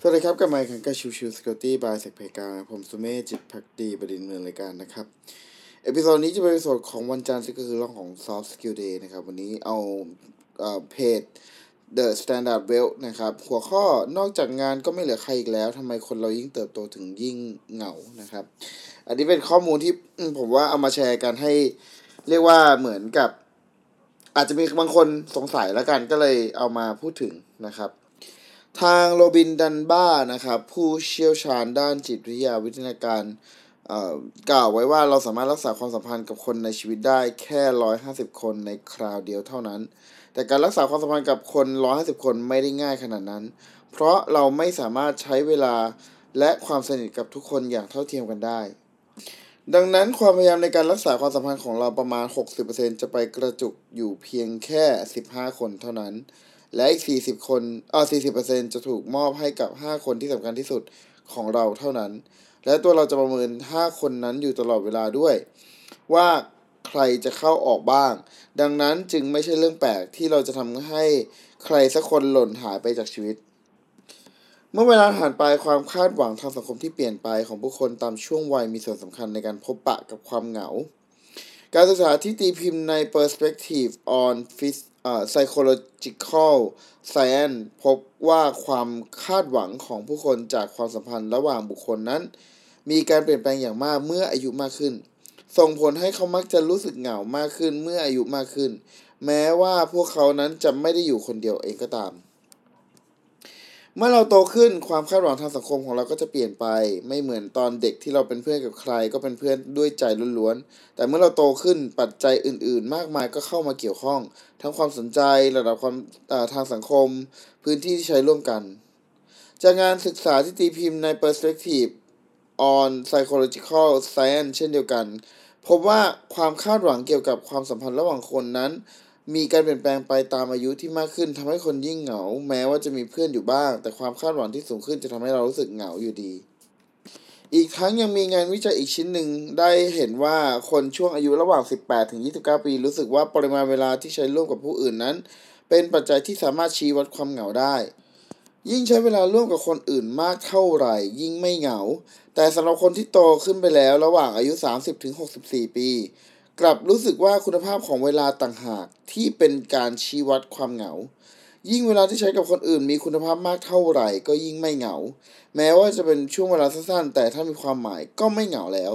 สวัสดีครับกับไมค์คังกาชิวชิวสกิลตี้บายเซกเพกาผมสุเมธจิตพักดีบดินทร์เมืองรายการนะครับ เอพิโซดนี้จะเป็นเอพิโซดของวันจันทร์ซึ่งก็คือเรื่องของ Soft Skill Day นะครับ วันนี้เอาเอ่อเพจ The Standard Well นะครับ หัวข้อนอกจากงานก็ไม่เหลือใครอีกแล้วทำไมคนเรายิ่งเติบโตถึงยิ่งเหงานะครับ อันนี้เป็นข้อมูลที่ผมว่าเอามาแชร์กันให้เรียกว่าเหมือนกับ อาจจะมีบางคนสงสัยแล้วกันก็เลยเอามาพูดถึงนะครับ ทางโรบินดันบ้านะครับผู้เชี่ยวชาญด้านจิตวิทยาวิทยาการเกล่าวไว้ว่าเราสามารถรักษาความสัมพันธ์กับคนในชีวิตได้แค่ร้อยห้าสิบคนในคราวเดียวเท่านั้น แต่การรักษาความสัมพันธ์กับคนร้อยห้าสิบคนไม่ได้ง่ายขนาดนั้น เพราะเราไม่สามารถใช้เวลาและความสนิทกับทุกคนอย่างเท่าเทียมกันได้ ดังนั้นความพยายามในการรักษาความสัมพันธ์ของเราประมาณ 60%จะไปกระจุกอยู่เพียงแค่ 15 คนเท่านั้น และอีก 40 คนอ่อ40%จะถูกมอบให้กับ 5 คนที่สำคัญที่สุดของเราเท่านั้น และตัวเราจะประเมิน 5 คนนั้นอยู่ตลอดเวลาด้วย ว่าใครจะเข้าออกบ้าง ดังนั้นจึงไม่ใช่เรื่องแปลกที่เราจะทำให้ใครสักคนหล่นหายไปจากชีวิต เมื่อเวลาผ่านไปความคาดหวังทางสังคมที่เปลี่ยนไปของผู้คนตามช่วงวัยมีส่วนสำคัญในการพบปะกับความเหงา การศึกษาที่ตีพิมพ์ใน Perspective on Phys- uh, Psychological Science พบว่าความคาดหวังของผู้คนจากความสัมพันธ์ระหว่างบุคคลนั้น มีการเปลี่ยนแปลงอย่างมากเมื่ออายุมากขึ้น ส่งผลให้เขามักจะรู้สึกเหงามากขึ้นเมื่ออายุมากขึ้น แม้ว่าพวกเขานั้นจะไม่ได้อยู่คนเดียวเองก็ตาม เมื่อเราโตขึ้นความคาดหวังทางสังคมของเราก็จะเปลี่ยนไป ไม่เหมือนตอนเด็กที่เราเป็นเพื่อนกับใคร ก็เป็นเพื่อนด้วยใจล้วนๆ แต่เมื่อเราโตขึ้นปัจจัยอื่น ๆ มากมายก็เข้ามาเกี่ยวข้อง ทั้งความสนใจระดับความทางสังคม พื้นที่ที่ใช้ร่วมกัน จากงานศึกษาที่ตีพิมพ์ใน Perspective on Psychological Science เช่นเดียวกัน พบว่าความคาดหวังเกี่ยวกับความสัมพันธ์ระหว่างคนนั้น มีการเปลี่ยนแปลงไปตามอายุที่มากขึ้นทำให้คนยิ่งเหงา แม้ว่าจะมีเพื่อนอยู่บ้าง แต่ความคาดหวังที่สูงขึ้นจะทำให้เรารู้สึกเหงาอยู่ดี อีกทั้งยังมีงานวิจัยอีกชิ้นหนึ่งได้เห็นว่าคนช่วงอายุระหว่าง 18 ถึง 29 ปี รู้สึกว่าปริมาณเวลาที่ใช้ร่วมกับผู้อื่นนั้น เป็นปัจจัยที่สามารถชี้วัดความเหงาได้ ยิ่งใช้เวลาร่วมกับคนอื่นมากเท่าไหร่ ยิ่งไม่เหงา แต่สำหรับคนที่โตขึ้นไปแล้วระหว่างอายุ 30 ถึง 64 ปี กลับรู้สึกว่าคุณภาพของเวลาต่างหากที่เป็นการชี้วัดความเหงา ยิ่งเวลาที่ใช้กับคนอื่นมีคุณภาพมากเท่าไหร่ ก็ยิ่งไม่เหงา แม้ว่าจะเป็นช่วงเวลาสั้นๆ แต่ถ้ามีความหมายก็ไม่เหงาแล้ว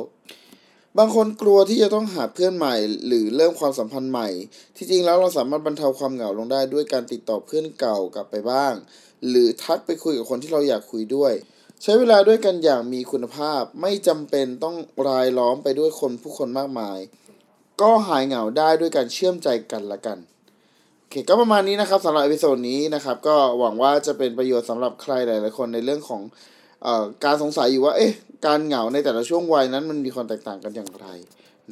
บางคนกลัวที่จะต้องหาเพื่อนใหม่ หรือเริ่มความสัมพันธ์ใหม่ ที่จริงแล้วเราสามารถบรรเทาความเหงาลงได้ด้วยการติดต่อเพื่อนเก่ากลับไปบ้าง หรือทักไปคุยกับคนที่เราอยากคุยด้วยใช้เวลาด้วยกันอย่างมีคุณภาพไม่จำเป็นต้องรายล้อมไปด้วยคนผู้คนมากมาย ก็หายเหงาได้ด้วยการเชื่อมใจกันละกันโอเคก็ประมาณนี้นะครับสำหรับ episode นี้นะครับ ก็หวังว่าจะเป็นประโยชน์สำหรับใครหลายๆคนในเรื่องของออการสงสัยอยู่ว่าเอ๊ะการเหงาในแต่ละช่วงวัยนั้นมันมีความแตกต่างกันอย่างไร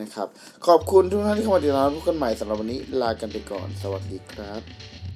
นะครับ ขอบคุณทุกท่านที่เข้ามาติดตามพบกันใหม่สำหรับวันนี้ลากันไปก่อน สวัสดีครับ